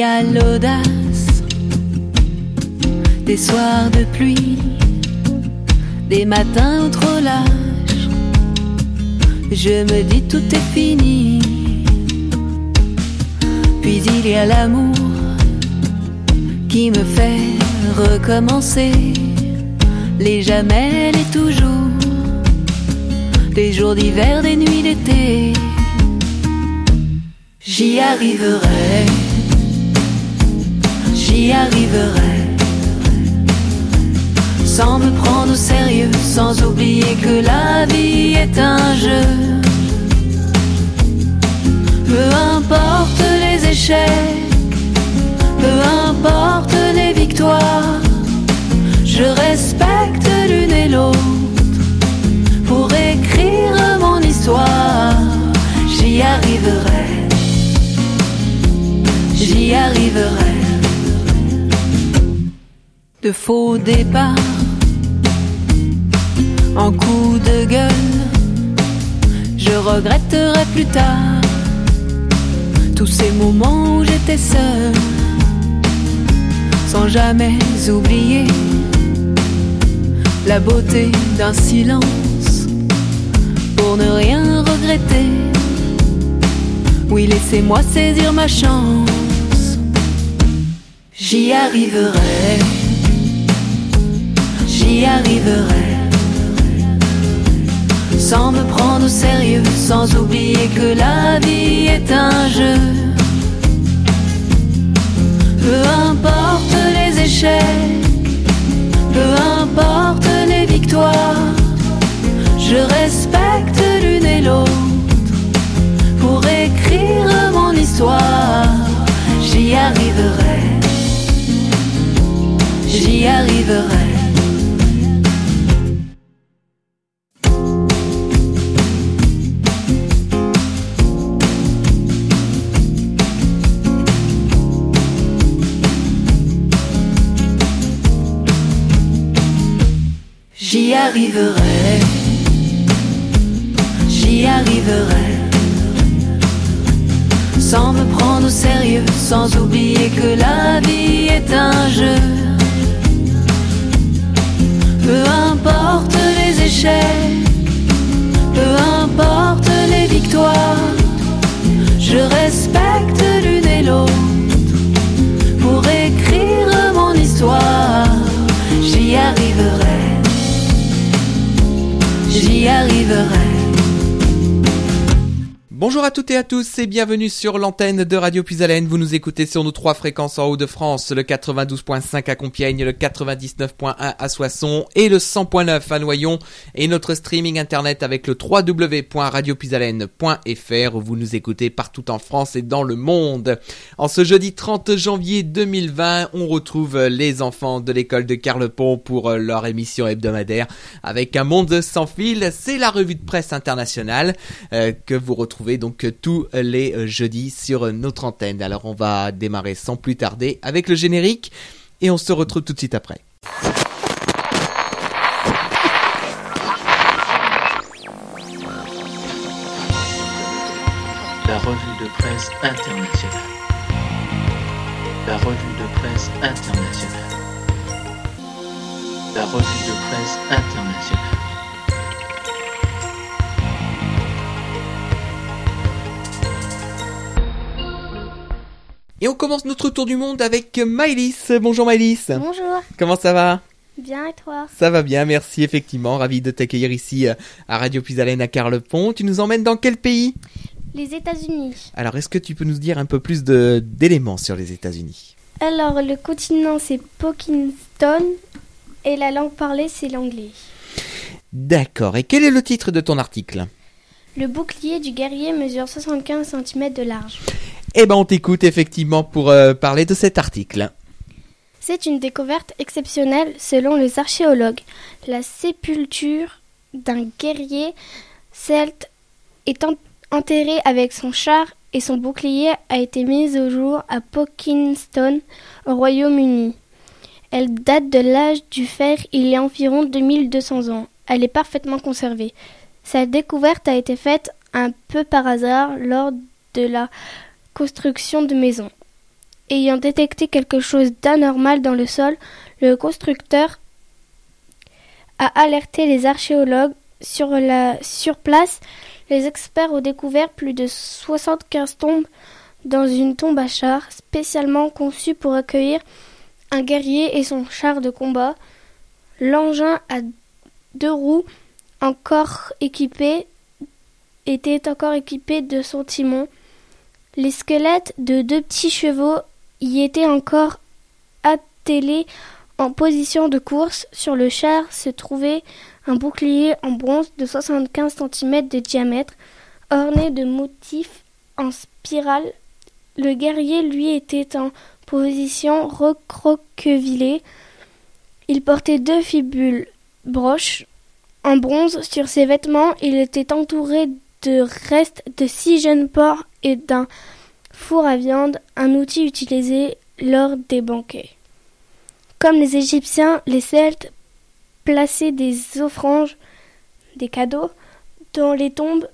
y a l'audace des soirs de pluie, des matins trop lâches. Je me dis tout est fini. Puis il y a l'amour qui me fait recommencer les jamais, les toujours, des jours d'hiver, des nuits d'été. J'y arriverai, j'y arriverai, sans me prendre au sérieux, sans oublier que la vie est un jeu. Peu importe les échecs, peu importe les victoires, je respecte l'une et l'autre pour écrire mon histoire. J'y arriverai, j'y arriverai. De faux départs, en coup de gueule, je regretterai plus tard tous ces moments où j'étais seule, sans jamais oublier la beauté d'un silence, pour ne rien regretter. Oui, laissez-moi saisir ma chance, j'y arriverai, j'y arriverai. Sans me prendre au sérieux, sans oublier que la vie est un jeu. Peu importe les échecs, peu importe les victoires, je respecte l'une et l'autre pour écrire mon histoire. J'y arriverai, j'y arriverai. Arriverai, j'y arriverai, sans me prendre au sérieux, sans oublier que la vie est un jeu. Peu importe les échecs, peu importe les victoires, je respecte l'une et l'autre pour écrire mon histoire. J'y arriverai j'y arriverai. Bonjour à toutes et à tous et bienvenue sur l'antenne de Radio Puisalène. Vous nous écoutez sur nos trois fréquences en Haut-de-France, le 92.5 à Compiègne, le 99.1 à Soissons et le 100.9 à Noyon et notre streaming internet avec le www.radiopuisalène.fr où vous nous écoutez partout en France et dans le monde. En ce jeudi 30 janvier 2020, on retrouve les enfants de l'école de Carlepont pour leur émission hebdomadaire avec un monde sans fil. C'est la revue de presse internationale euh, que vous retrouvez donc tous les jeudis sur notre antenne. Alors on va démarrer sans plus tarder avec le générique et on se retrouve tout de suite après. La revue de presse internationale. La revue de presse internationale. La revue de presse internationale. Et on commence notre tour du monde avec Maëlys. Bonjour Maëlys. Bonjour, Comment ça va? Bien et toi? Ça va bien, merci effectivement. Ravi de t'accueillir ici euh, à Radio Puisalène à Carlepont. Tu nous emmènes dans quel pays? Les États-Unis. Alors est-ce que tu peux nous dire un peu plus d'éléments sur les États-Unis? Alors, le continent c'est Pockinston et la langue parlée c'est l'anglais. D'accord. Et quel est le titre de ton article? Le bouclier du guerrier mesure 75 cm de large. Eh ben on t'écoute effectivement pour euh, parler de cet article. C'est une découverte exceptionnelle selon les archéologues. La sépulture d'un guerrier celte est en- enterré avec son char et son bouclier a été mise au jour à Pockinston, au Royaume-Uni. Elle date de l'âge du fer il y a environ 2200 ans. Elle est parfaitement conservée. Sa découverte a été faite un peu par hasard lors de la construction de maisons. ayant détecté quelque chose d'anormal dans le sol, le constructeur a alerté les archéologues sur, la, sur place. Les experts ont découvert plus de 75 tombes dans une tombe à char spécialement conçue pour accueillir un guerrier et son char de combat. L'engin à deux roues encore équipé était encore équipé de son timon. Les squelettes de deux petits chevaux y étaient encore attelés en position de course. Sur le char se trouvait un bouclier en bronze de 75 cm de diamètre, orné de motifs en spirale. Le guerrier, lui, était en position recroquevillée. Il portait deux fibules broches en bronze sur ses vêtements. Il était entouré de restes de six jeunes porcs et d'un four à viande, un outil utilisé lors des banquets. Comme les Égyptiens, les Celtes plaçaient des offranges, des cadeaux, dans les tombes,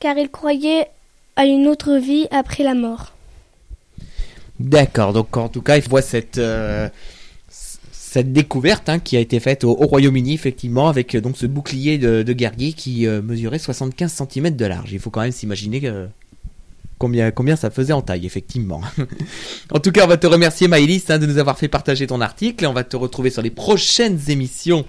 car ils croyaient à une autre vie après la mort. D'accord, donc en tout cas, il voit cette, euh, cette découverte hein, qui a été faite au, au Royaume-Uni, effectivement, avec euh, donc ce bouclier de, guerrier qui euh, mesurait 75 cm de large. Il faut quand même s'imaginer que combien, combien ça faisait en taille, effectivement. en tout cas, on va te remercier, Maëlys, hein, de nous avoir fait partager ton article. On va te retrouver sur les prochaines émissions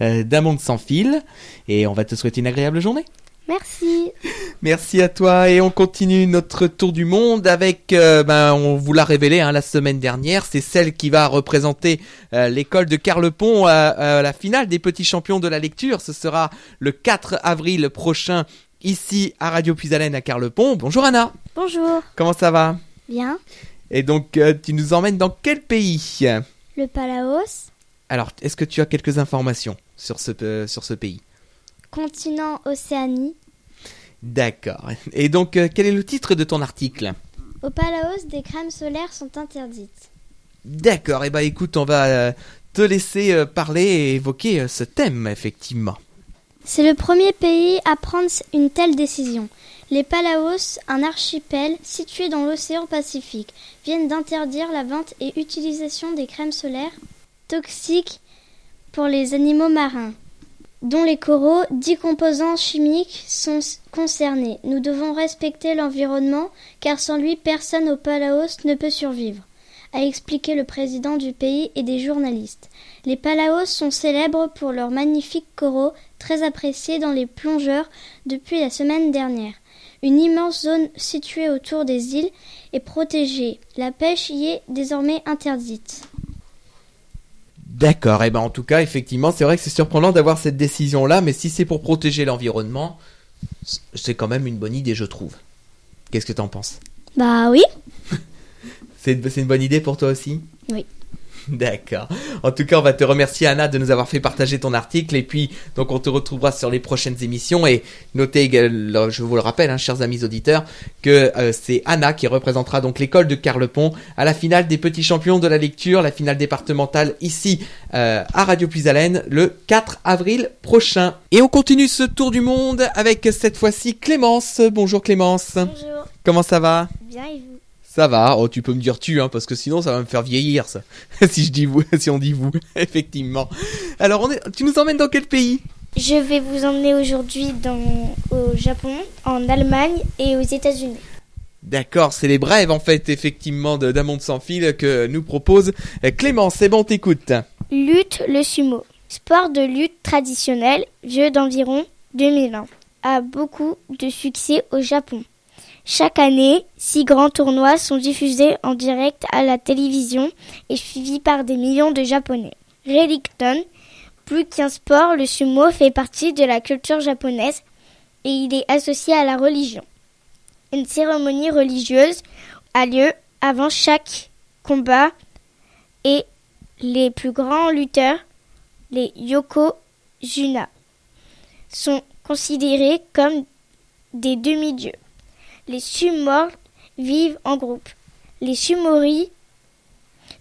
euh, d'Un monde sans fil. Et on va te souhaiter une agréable journée. Merci. Merci à toi et on continue notre tour du monde avec, euh, ben, on vous l'a révélé hein, la semaine dernière, c'est celle qui va représenter euh, l'école de Carlepont à, à la finale des petits champions de la lecture. Ce sera le 4 avril prochain ici à Radio Puisalène à Carlepont. Bonjour Anna, Bonjour. comment ça va? Bien. Et donc euh, tu nous emmènes dans quel pays? Le Palaos, Alors, est-ce que tu as quelques informations sur ce, sur ce pays? Continent Océanie. D'accord. Et donc, euh, quel est le titre de ton article? Au Palaos, des crèmes solaires sont interdites. D'accord, et bah écoute, on va euh, te laisser euh, parler et évoquer ce thème, effectivement. C'est le premier pays à prendre une telle décision. Les Palaos, un archipel situé dans l'océan Pacifique, viennent d'interdire la vente et utilisation des crèmes solaires toxiques pour les animaux marins, dont les coraux, dix composants chimiques sont concernés. Nous devons respecter l'environnement car sans lui personne au Palaos ne peut survivre, a expliqué le président du pays et des journalistes. Les Palaos sont célèbres pour leurs magnifiques coraux, très appréciés dans les plongeurs depuis la semaine dernière. Une immense zone située autour des îles est protégée. La pêche y est désormais interdite. D'accord, et ben en tout cas, effectivement, c'est vrai que c'est surprenant d'avoir cette décision-là, mais si c'est pour protéger l'environnement, c'est quand même une bonne idée, je trouve. Qu'est-ce que t'en penses? Bah oui. C'est c'est une bonne idée pour toi aussi? Oui. D'accord. En tout cas, on va te remercier Anna de nous avoir fait partager ton article et puis donc on te retrouvera sur les prochaines émissions et notez également, je vous le rappelle, hein, chers amis auditeurs, que euh, c'est Anna qui représentera donc l'école de Carlepont à la finale des petits champions de la lecture, la finale départementale ici euh, à Radio Puisalène le 4 avril prochain. Et on continue ce tour du monde avec cette fois-ci Clémence. Bonjour Clémence. Bonjour. Comment ça va? Bien et vous? Ça va, oh tu peux me dire tu hein, parce que sinon ça va me faire vieillir ça. si je dis vous, si on dit vous, effectivement. Alors on est, tu nous emmènes dans quel pays? Je vais vous emmener aujourd'hui dans au Japon, en Allemagne et aux États-Unis. D'accord, c'est les brèves en fait effectivement d'un monde sans fil que nous propose Clémence. C'est bon, t'écoutes. Lutte le sumo. Sport de lutte traditionnel, vieux d'environ 2000 ans, a beaucoup de succès au Japon. Chaque année, six grands tournois sont diffusés en direct à la télévision et suivis par des millions de Japonais. Relicton, plus qu'un sport, le sumo fait partie de la culture japonaise et il est associé à la religion. Une cérémonie religieuse a lieu avant chaque combat et les plus grands lutteurs, les Yokozuna, sont considérés comme des demi-dieux. Les sumors vivent en groupe. Les sumori,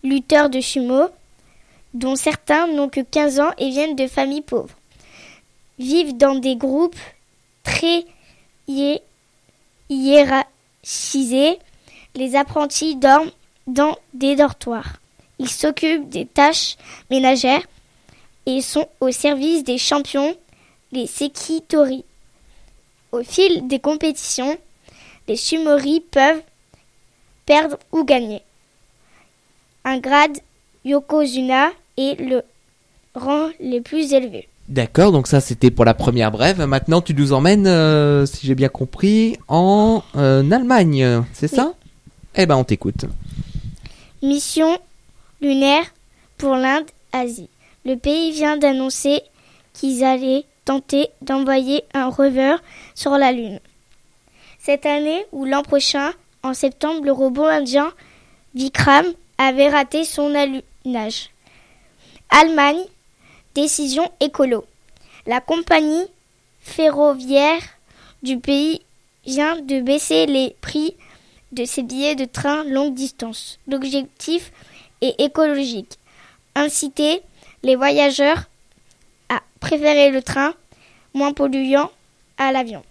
lutteurs de sumo, dont certains n'ont que 15 ans et viennent de familles pauvres, vivent dans des groupes très hié- hiérarchisés. Les apprentis dorment dans des dortoirs. Ils s'occupent des tâches ménagères et sont au service des champions, les Sekitori. Au fil des compétitions, les Sumori peuvent perdre ou gagner. Un grade Yokozuna est le rang le plus élevé. D'accord, donc ça c'était pour la première brève. Maintenant tu nous emmènes, euh, si j'ai bien compris, en euh, Allemagne, c'est ça? Eh ben on t'écoute. Mission lunaire pour l'Inde-Asie. Le pays vient d'annoncer qu'ils allaient tenter d'envoyer un rover sur la Lune. Cette année ou l'an prochain, en septembre, le robot indien Vikram avait raté son allumage. Allemagne, décision écolo. La compagnie ferroviaire du pays vient de baisser les prix de ses billets de train longue distance. L'objectif est écologique. Inciter les voyageurs à préférer le train moins polluant à l'avion.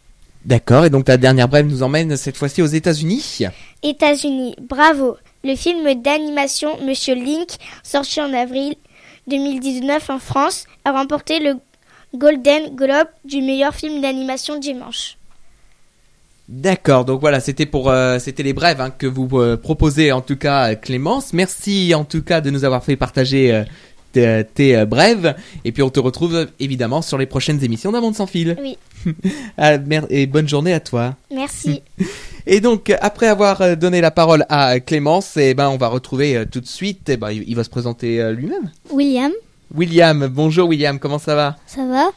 D'accord, et donc ta dernière brève nous emmène cette fois-ci aux États-Unis. États-Unis, bravo. Le film d'animation Monsieur Link, sorti en avril 2019 en France, a remporté le Golden Globe du meilleur film d'animation dimanche. D'accord, donc voilà, c'était pour, euh, c'était les brèves hein, que vous euh, proposez en tout cas, euh, Clémence. Merci en tout cas de nous avoir fait partager euh, tes, tes, euh, brèves. Et puis on te retrouve euh, évidemment sur les prochaines émissions d'un monde sans fil. Oui. Ah, et bonne journée à toi. Merci. Et donc après avoir euh, donné la parole à Clémence, eh ben on va retrouver euh, tout de suite. Eh ben il va se présenter euh, lui-même. William, William, bonjour William, comment ça va? Ça va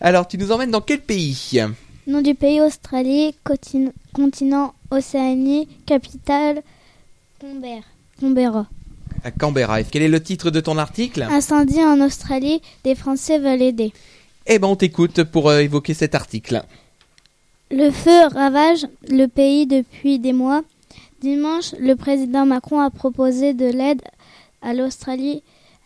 Alors tu nous emmènes dans quel pays? Nom du pays Australie, continent, continent Océanie, capitale Canberra. À Canberra. Quel est le titre de ton article Incendie en Australie, des Français veulent aider. Eh ben on t'écoute pour euh, évoquer cet article. Le feu ravage le pays depuis des mois. Dimanche, le président Macron a proposé de l'aide à l'Australie.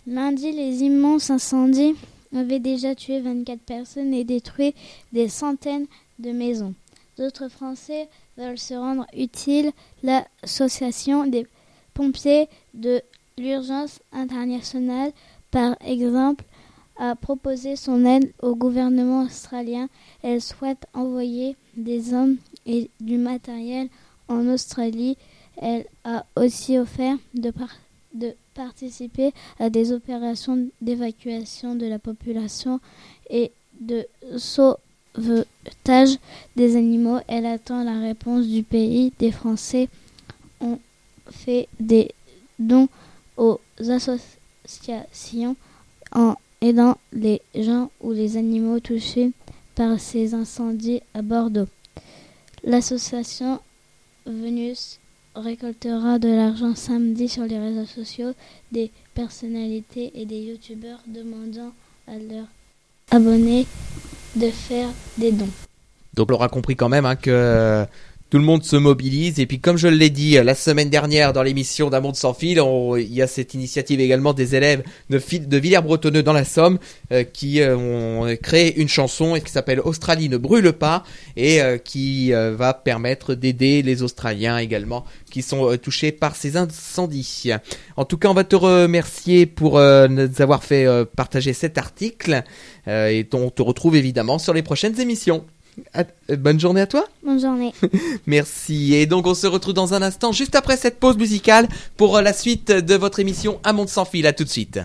Lundi, les immenses incendies avaient déjà tué 24 personnes et détruit des centaines de maisons. D'autres Français veulent se rendre utiles. L'association des pompiers de l'urgence internationale, par exemple, a proposé son aide au gouvernement australien. Elle souhaite envoyer des hommes et du matériel en Australie. Elle a aussi offert de, par- de participer à des opérations d'évacuation de la population et de sauvetage des animaux. Elle attend la réponse du pays. Des Français ont fait des dons aux associations en aidant les gens ou les animaux touchés par ces incendies à Bordeaux. L'association Venus récoltera de l'argent samedi sur les réseaux sociaux des personnalités et des youtubeurs demandant à leurs abonnés de faire des dons. Donc on aura compris quand même hein, que tout le monde se mobilise et puis comme je l'ai dit euh, la semaine dernière dans l'émission d'un monde sans fil, il y a cette initiative également des élèves de, Villers-Bretonneux dans la Somme euh, qui euh, ont créé une chanson qui s'appelle Australie ne brûle pas et qui va permettre d'aider les Australiens également qui sont touchés par ces incendies. En tout cas, on va te remercier pour nous avoir fait partager cet article et on te retrouve évidemment sur les prochaines émissions. À- euh, bonne journée à toi. Bonne journée. Merci. Et donc on se retrouve dans un instant, juste après cette pause musicale, pour la suite de votre émission Un monde sans fil. À tout de suite.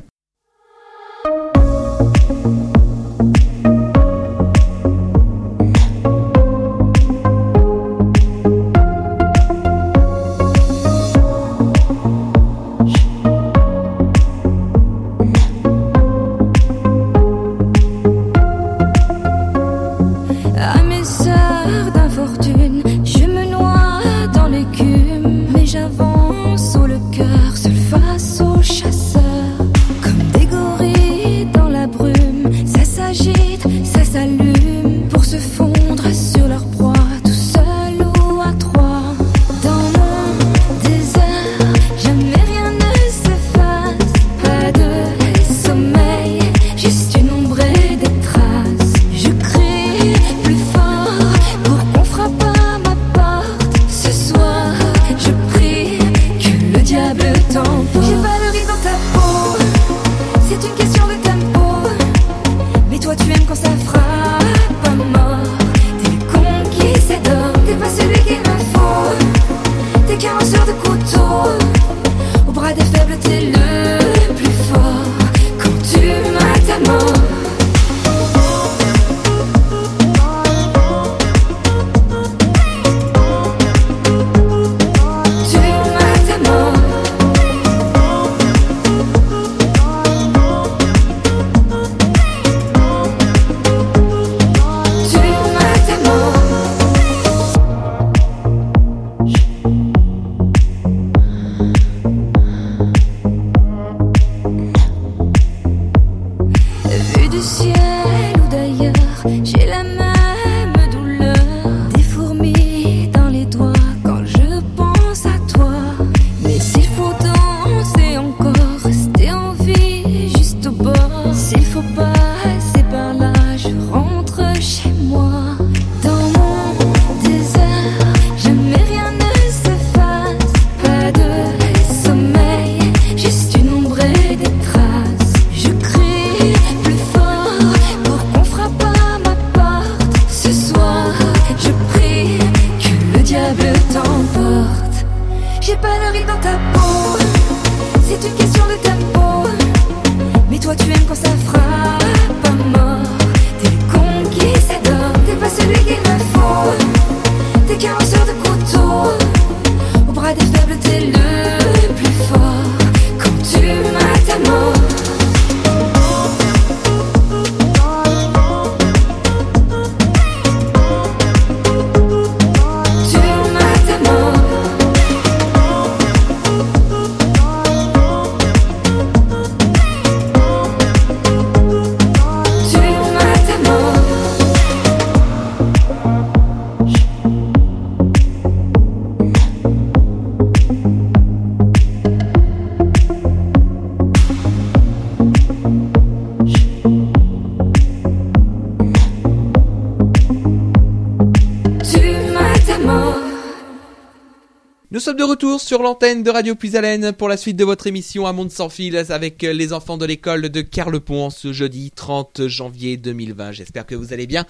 De retour sur l'antenne de Radio Puisalène pour la suite de votre émission à Monde sans fil avec les enfants de l'école de Carlepont ce jeudi 30 janvier 2020. J'espère que vous allez bien.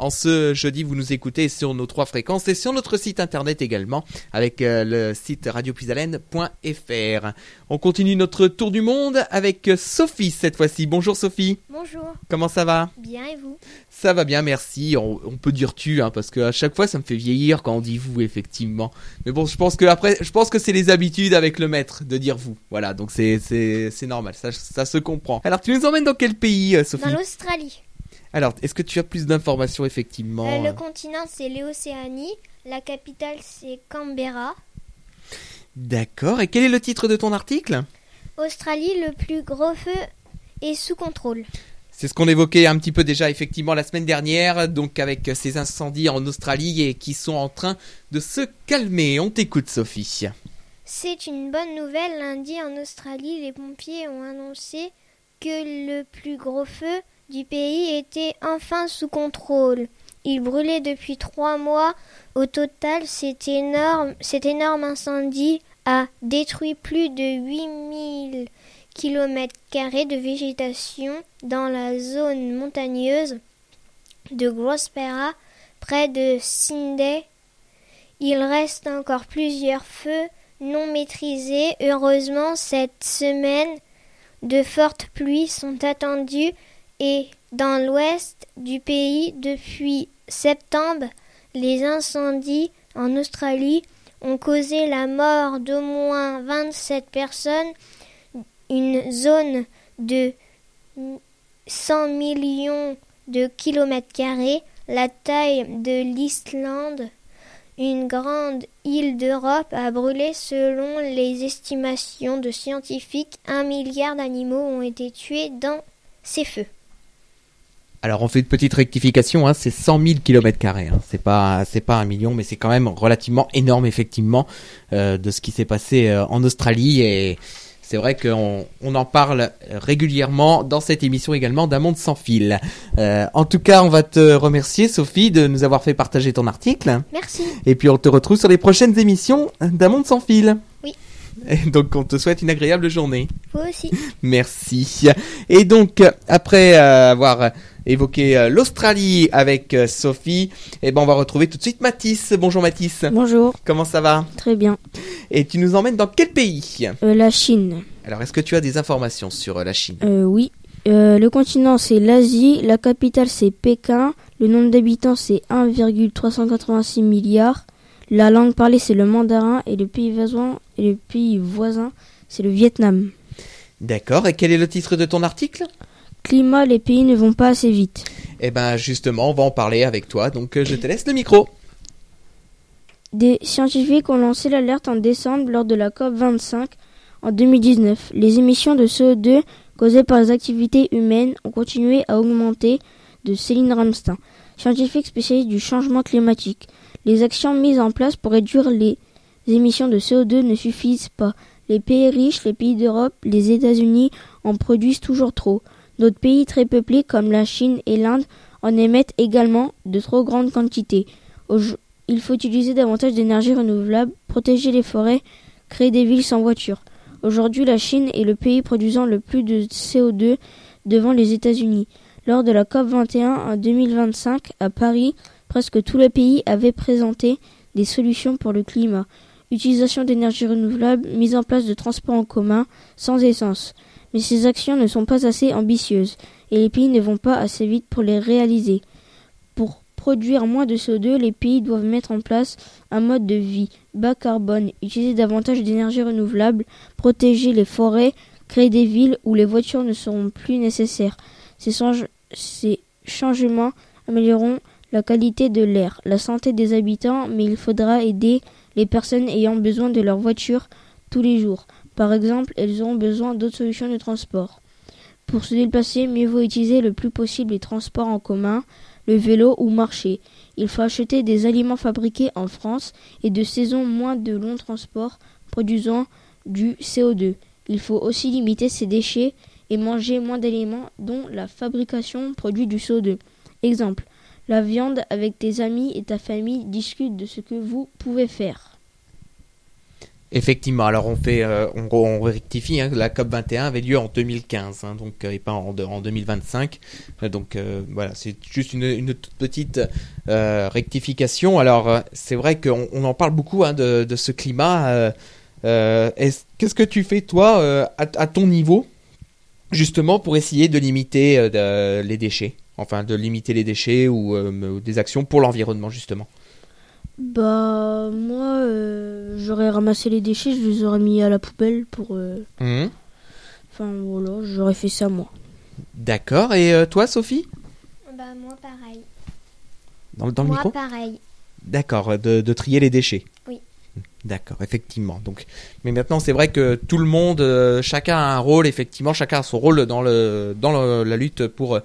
En ce jeudi, vous nous écoutez sur nos trois fréquences et sur notre site internet également avec euh, le site radiopuisalène.fr. On continue notre tour du monde avec Sophie cette fois-ci. Bonjour Sophie. Bonjour, Comment ça va? Bien et vous? Ça va bien, merci. On, on peut dire tu, hein, parce que à chaque fois, ça me fait vieillir quand on dit vous, effectivement. Mais bon, je pense que après, je pense que c'est les habitudes avec le maître de dire vous. Voilà, donc c'est normal, ça ça se comprend. Alors, tu nous emmènes dans quel pays, euh, Sophie? Dans l'Australie. Alors, est-ce que tu as plus d'informations effectivement Euh, le continent, c'est l'Océanie. La capitale, c'est Canberra. D'accord. Et quel est le titre de ton article? Australie, le plus gros feu est sous contrôle. C'est ce qu'on évoquait un petit peu déjà effectivement la semaine dernière, donc avec ces incendies en Australie et qui sont en train de se calmer. On t'écoute, Sophie. C'est une bonne nouvelle. Lundi, en Australie, les pompiers ont annoncé que le plus gros feu du pays était enfin sous contrôle. Il brûlait depuis trois mois. Au total, cet énorme, incendie a détruit plus de 8000 km de végétation dans la zone montagneuse de Grospera, près de Sydney. Il reste encore plusieurs feux non maîtrisés. Heureusement, cette semaine, de fortes pluies sont attendues et dans l'ouest du pays depuis septembre, les incendies en Australie ont causé la mort d'au moins 27 personnes. Une zone de 100 millions de kilomètres carrés, la taille de l'Islande, une grande île d'Europe, a brûlé selon les estimations de scientifiques. Un milliard d'animaux ont été tués dans ces feux. Alors on fait une petite rectification, hein, c'est 100 000 kilomètres carrés. Hein. C'est pas c'est pas un million, mais c'est quand même relativement énorme effectivement euh, de ce qui s'est passé euh, en Australie et c'est vrai qu'on on en parle régulièrement dans cette émission également d'un monde sans fil. Euh, en tout cas, on va te remercier Sophie de nous avoir fait partager ton article Merci. et puis on te retrouve sur les prochaines émissions d'un monde sans fil. Oui. Et donc on te souhaite une agréable journée. Vous aussi. Merci. Et donc après euh, avoir évoqué euh, l'Australie avec euh, Sophie, eh ben on va retrouver tout de suite Mathis. Bonjour Mathis. Bonjour, Comment ça va? Très bien. Et tu nous emmènes dans quel pays? Euh, la Chine. Alors est-ce que tu as des informations sur la Chine? Euh, oui. Euh, le continent c'est l'Asie, la capitale c'est Pékin, le nombre d'habitants c'est 1,386 milliards, la langue parlée c'est le mandarin et le pays voisin, et le pays voisin c'est le Vietnam. D'accord. Et quel est le titre de ton article? Climat, les pays ne vont pas assez vite. Eh ben justement, on va en parler avec toi. Donc euh, je te laisse le micro. Des scientifiques ont lancé l'alerte en décembre lors de la COP 25 en 2019. Les émissions de CO2 causées par les activités humaines ont continué à augmenter de Céline Ramstein, scientifique spécialiste du changement climatique. Les actions mises en place pour réduire les émissions de CO2 ne suffisent pas. Les pays riches, les pays d'Europe, les États-Unis en produisent toujours trop. D'autres pays très peuplés comme la Chine et l'Inde en émettent également de trop grandes quantités. Il faut utiliser davantage d'énergie renouvelable, protéger les forêts, créer des villes sans voiture. Aujourd'hui, la Chine est le pays produisant le plus de CO2 devant les États-Unis. Lors de la COP21 en 2025 à Paris, presque tous les pays avaient présenté des solutions pour le climat. Utilisation d'énergie renouvelable, mise en place de transports en commun sans essence. Mais ces actions ne sont pas assez ambitieuses et les pays ne vont pas assez vite pour les réaliser. Pour produire moins de CO2, les pays doivent mettre en place un mode de vie bas carbone, utiliser davantage d'énergie renouvelable, protéger les forêts, créer des villes où les voitures ne seront plus nécessaires. Ces, change- ces changements amélioreront la qualité de l'air, la santé des habitants, mais il faudra aider les personnes ayant besoin de leur voiture tous les jours. Par exemple, elles auront besoin d'autres solutions de transport. Pour se déplacer, mieux vaut utiliser le plus possible les transports en commun, le vélo ou marcher. Il faut acheter des aliments fabriqués en France et de saison moins de longs transports produisant du CO2. Il faut aussi limiter ses déchets et manger moins d'aliments dont la fabrication produit du CO2. Exemple, la viande avec tes amis et ta famille discute de ce que vous pouvez faire. Effectivement, alors on fait, euh, on, rectifie, hein, la COP 21 avait lieu en 2015, hein, donc euh, et pas en, en 2025. Euh, donc voilà, c'est juste une, une toute petite rectification. Alors c'est vrai qu'on on en parle beaucoup hein, de, ce climat. est-ce- Qu'est-ce que tu fais toi à, ton niveau, justement pour essayer de limiter les déchets, enfin de limiter les déchets ou des actions pour l'environnement justement. Bah moi euh, j'aurais ramassé les déchets, je les aurais mis à la poubelle pour euh, Mhm. enfin voilà, j'aurais fait ça moi. D'accord. Et euh, toi, Sophie, Bah moi pareil. dans, dans le moi micro? pareil. D'accord, de, de trier les déchets. Oui. D'accord, effectivement. Donc, mais maintenant, c'est vrai que tout le monde, euh, chacun a un rôle. Effectivement, chacun a son rôle dans le dans le- la lutte pour euh,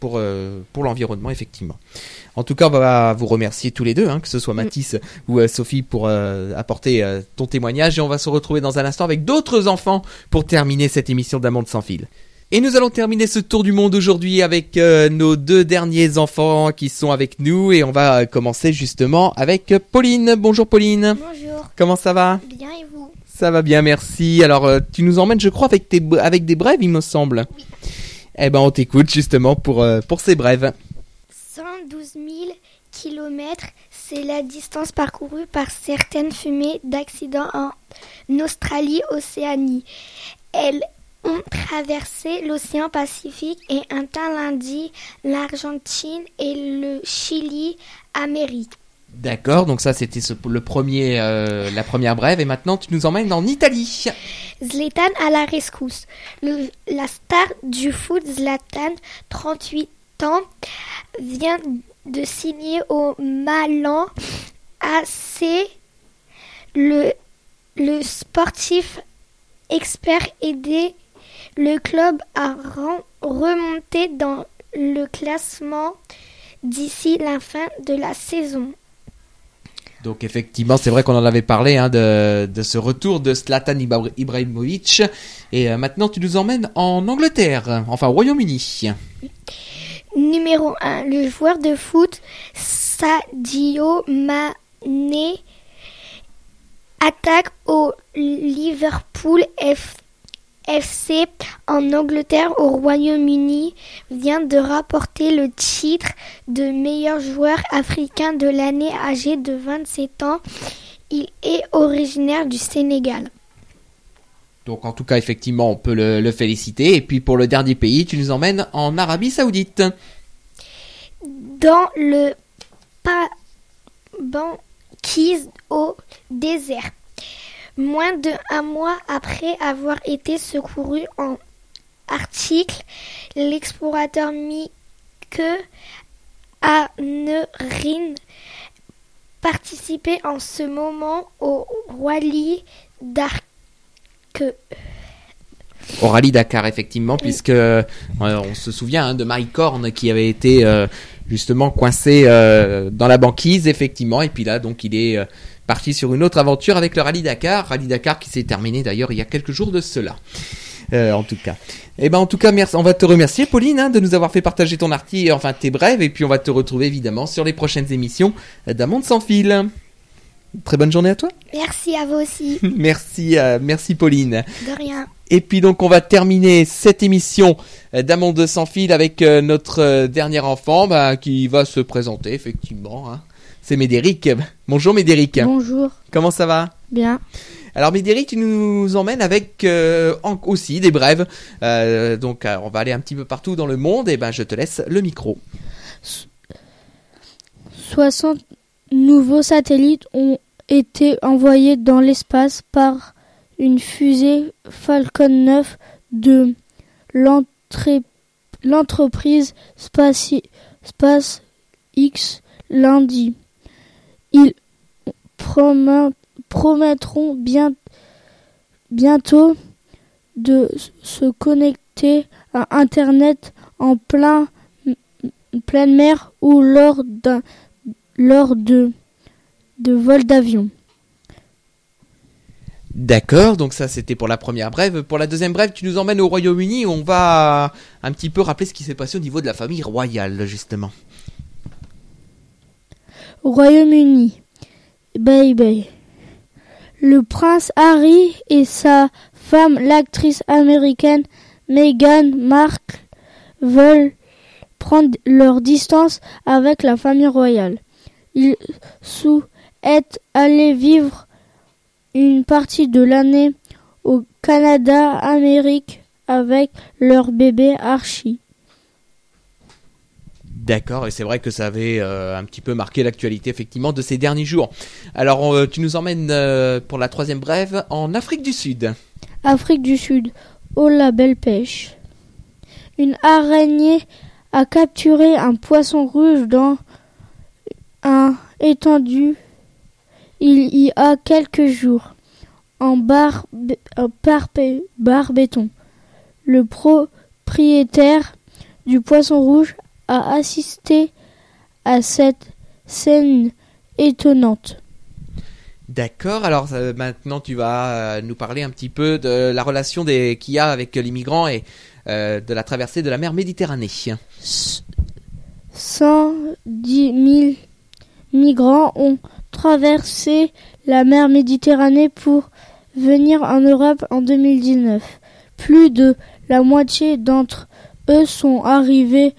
pour euh, pour l'environnement. Effectivement. En tout cas, on va vous remercier tous les deux, hein, que ce soit Mathis ou euh, Sophie, pour euh, apporter euh, ton témoignage. Et on va se retrouver dans un instant avec d'autres enfants pour terminer cette émission d'un monde sans fil. Et nous allons terminer ce tour du monde aujourd'hui avec euh, nos deux derniers enfants qui sont avec nous et on va euh, commencer justement avec euh, Pauline. Bonjour Pauline. Bonjour. Comment ça va? Bien et vous? Ça va bien, merci. Alors euh, tu nous emmènes, je crois, avec tes avec des brèves, il me semble. Eh ben on t'écoute justement pour euh, pour ces brèves. 112 000 kilomètres, c'est la distance parcourue par certaines fumées d'accidents en Australie-Océanie. Elles ont traversé l'océan Pacifique et atteint l'Indie, l'Argentine et le Chili, Amérique. D'accord, donc ça c'était le premier euh, la première brève et maintenant tu nous emmènes en Italie. Zlatan à la rescousse. La star du foot, Zlatan, 38 ans, vient de signer au Malan AC. Le, sportif expert aidé le club à remonter dans le classement d'ici la fin de la saison. Donc effectivement, c'est vrai qu'on en avait parlé hein, de, de ce retour de Zlatan Ibra- Ibrahimovic. Et euh, maintenant, tu nous emmènes en Angleterre, enfin au Royaume-Uni. Numéro 1, le joueur de foot Sadio Mané attaque au Liverpool F- FC en Angleterre au Royaume-Uni vient de rapporter le titre de meilleur joueur africain de l'année âgé de 27 ans. Il est originaire du Sénégal. Donc en tout cas, effectivement, on peut le, le féliciter. Et puis pour le dernier pays, tu nous emmènes en Arabie Saoudite. Dans le pa- banquise au désert. Moins de un mois après avoir été secouru en article, l'explorateur Mike Anerin participait en ce moment au rallye d'Arc. Au rallye Dakar, effectivement, puisque euh, on se souvient hein, de Mike Horn qui avait été euh, justement coincé euh, dans la banquise, effectivement. Et puis là, donc, il est parti sur une autre aventure avec le rallye Dakar. Rallye Dakar qui s'est terminé d'ailleurs il y a quelques jours de cela. Euh, en tout cas. Eh ben, en tout cas, merci. On va te remercier, Pauline, hein, de nous avoir fait partager ton article, enfin tes brèves, et puis on va te retrouver évidemment sur les prochaines émissions d'Un monde sans fil. Très bonne journée à toi. Merci à vous aussi. merci, euh, merci Pauline. De rien. Et puis donc on va terminer cette émission monde sans fil avec euh, notre dernier enfant bah, qui va se présenter effectivement. hein. C'est Médéric. Bonjour Médéric. Bonjour. Comment ça va? Bien. Alors Médéric, tu nous emmènes avec euh, en- aussi des brèves. Euh, donc euh, on va aller un petit peu partout dans le monde et ben je te laisse le micro. 60 nouveaux satellites ont été envoyés dans l'espace par une fusée Falcon 9 de l'entreprise Spaci- SpaceX lundi. Ils promet- promettront bien, bientôt de se connecter à Internet en plein, pleine mer ou lors de, de vols d'avion. D'accord, donc ça c'était pour la première brève. Pour la deuxième brève, tu nous emmènes au Royaume-Uni. où On va un petit peu rappeler ce qui s'est passé au niveau de la famille royale justement. Au Royaume-Uni, baby. Le prince Harry et sa femme, l'actrice américaine Meghan Markle, veulent prendre leur distance avec la famille royale. Ils souhaitent aller vivre une partie de l'année au Canada, Amérique, avec leur bébé Archie. D'accord, et c'est vrai que ça avait euh, un petit peu marqué l'actualité effectivement de ces derniers jours. Alors euh, tu nous emmènes euh, pour la troisième brève en Afrique du Sud. Afrique du Sud. Oh la belle pêche. Une araignée a capturé un poisson rouge dans un étendu il y a quelques jours en bar. Le propriétaire du poisson rouge a assisté à cette scène étonnante. D'accord, alors euh, maintenant tu vas euh, nous parler un petit peu de la relation des- qu'il y a avec les migrants et euh, de la traversée de la mer Méditerranée. 110 000 migrants ont traversé la mer Méditerranée pour venir en Europe en 2019. Plus de la moitié d'entre eux sont arrivés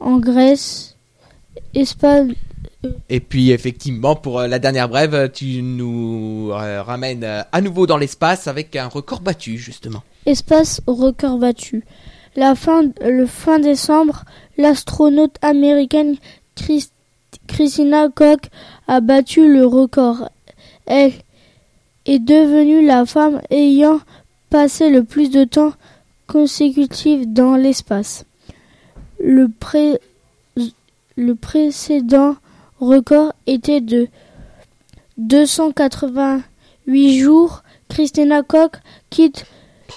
en Grèce, Espagne, Et puis effectivement pour euh, la dernière brève, tu nous euh, ramènes euh, à nouveau dans l'espace avec un record battu justement. espace au record battu. La fin, le fin décembre, l'astronaute américaine Chris- Christina Koch a battu le record. Elle est devenue la femme ayant passé le plus de temps consécutif dans l'espace. Le, pré- le précédent record était de 288 jours. Christina Koch quitte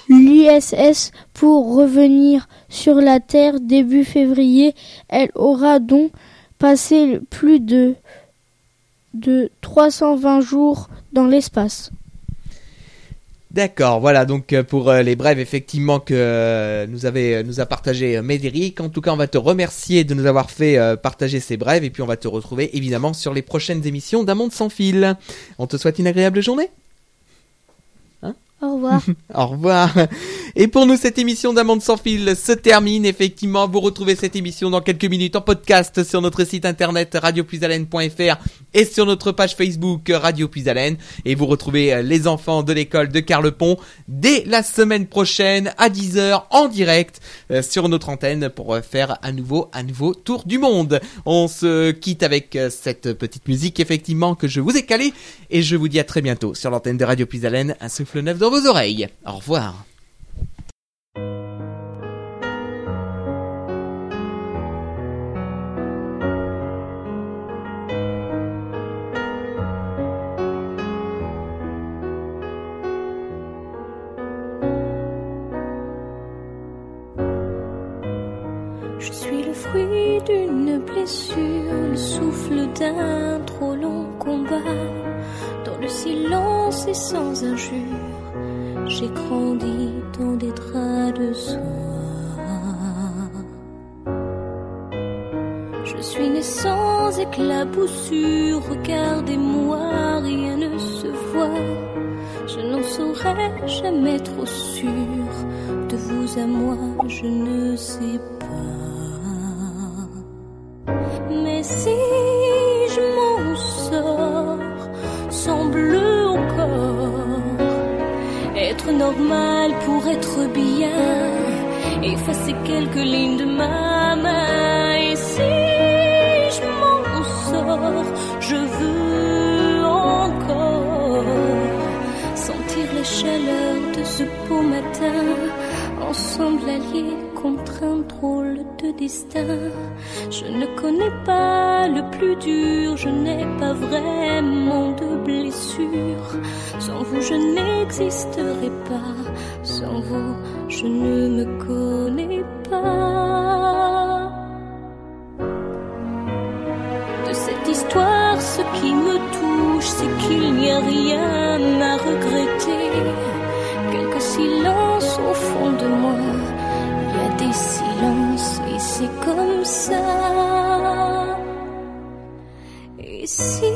l'USS pour revenir sur la Terre début février. Elle aura donc passé plus de 320 jours dans l'espace. D'accord, voilà donc euh, pour euh, les brèves effectivement que euh, nous avait nous a partagé Médéric. En tout cas, on va te remercier de nous avoir fait partager ces brèves et puis on va te retrouver évidemment sur les prochaines émissions d'un monde sans fil. On te souhaite une agréable journée. Au revoir. Au revoir. Et pour nous, cette émission d'un monde sans fil se termine. Effectivement, vous retrouvez cette émission dans quelques minutes en podcast sur notre site internet radioplusalène.fr et sur notre page Facebook Radio Puisalène. Et vous retrouvez euh, les enfants de l'école de Carlepont dès la semaine prochaine à 10h en direct euh, sur notre antenne pour euh, faire à nouveau un nouveau tour du monde. On se quitte avec cette petite musique effectivement que je vous ai calée et je vous dis à très bientôt sur l'antenne de Radio Puisalène, un souffle neuf dans Au revoir. Je suis le fruit d'une blessure, le souffle d'un trop long combat. Dans le silence et sans injure, j'ai grandi dans des draps de soie. Je suis né sans éclaboussure, regardez-moi, rien ne se voit. Je n'en saurais jamais trop sûr, de vous à moi, je ne sais pas. Bien, effacer quelques lignes de ma main. Et si je m'en sors, je veux encore sentir la chaleur de ce beau matin, ensemble alliés contre un drôle de destin. Je ne connais pas le plus dur, je n'ai pas vraiment de blessure. Sans vous, je n'existerai pas, sans vous, je ne me connais pas. De cette histoire, ce qui me touche, c'est qu'il n'y a rien à regretter. Quelques silences au fond de moi, des silences et c'est comme ça. Et si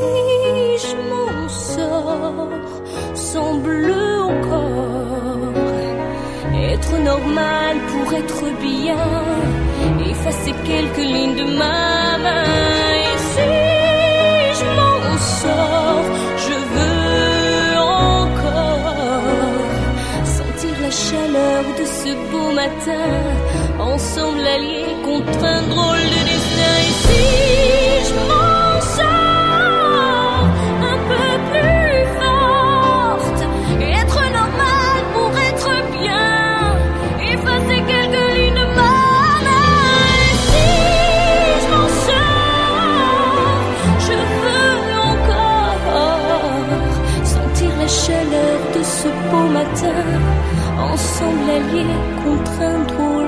je m'en sors, semble encore être normal pour être bien, effacer quelques lignes de ma main. Ce beau matin, ensemble alliés contre un drôle de destin. Et ensemble alliés contre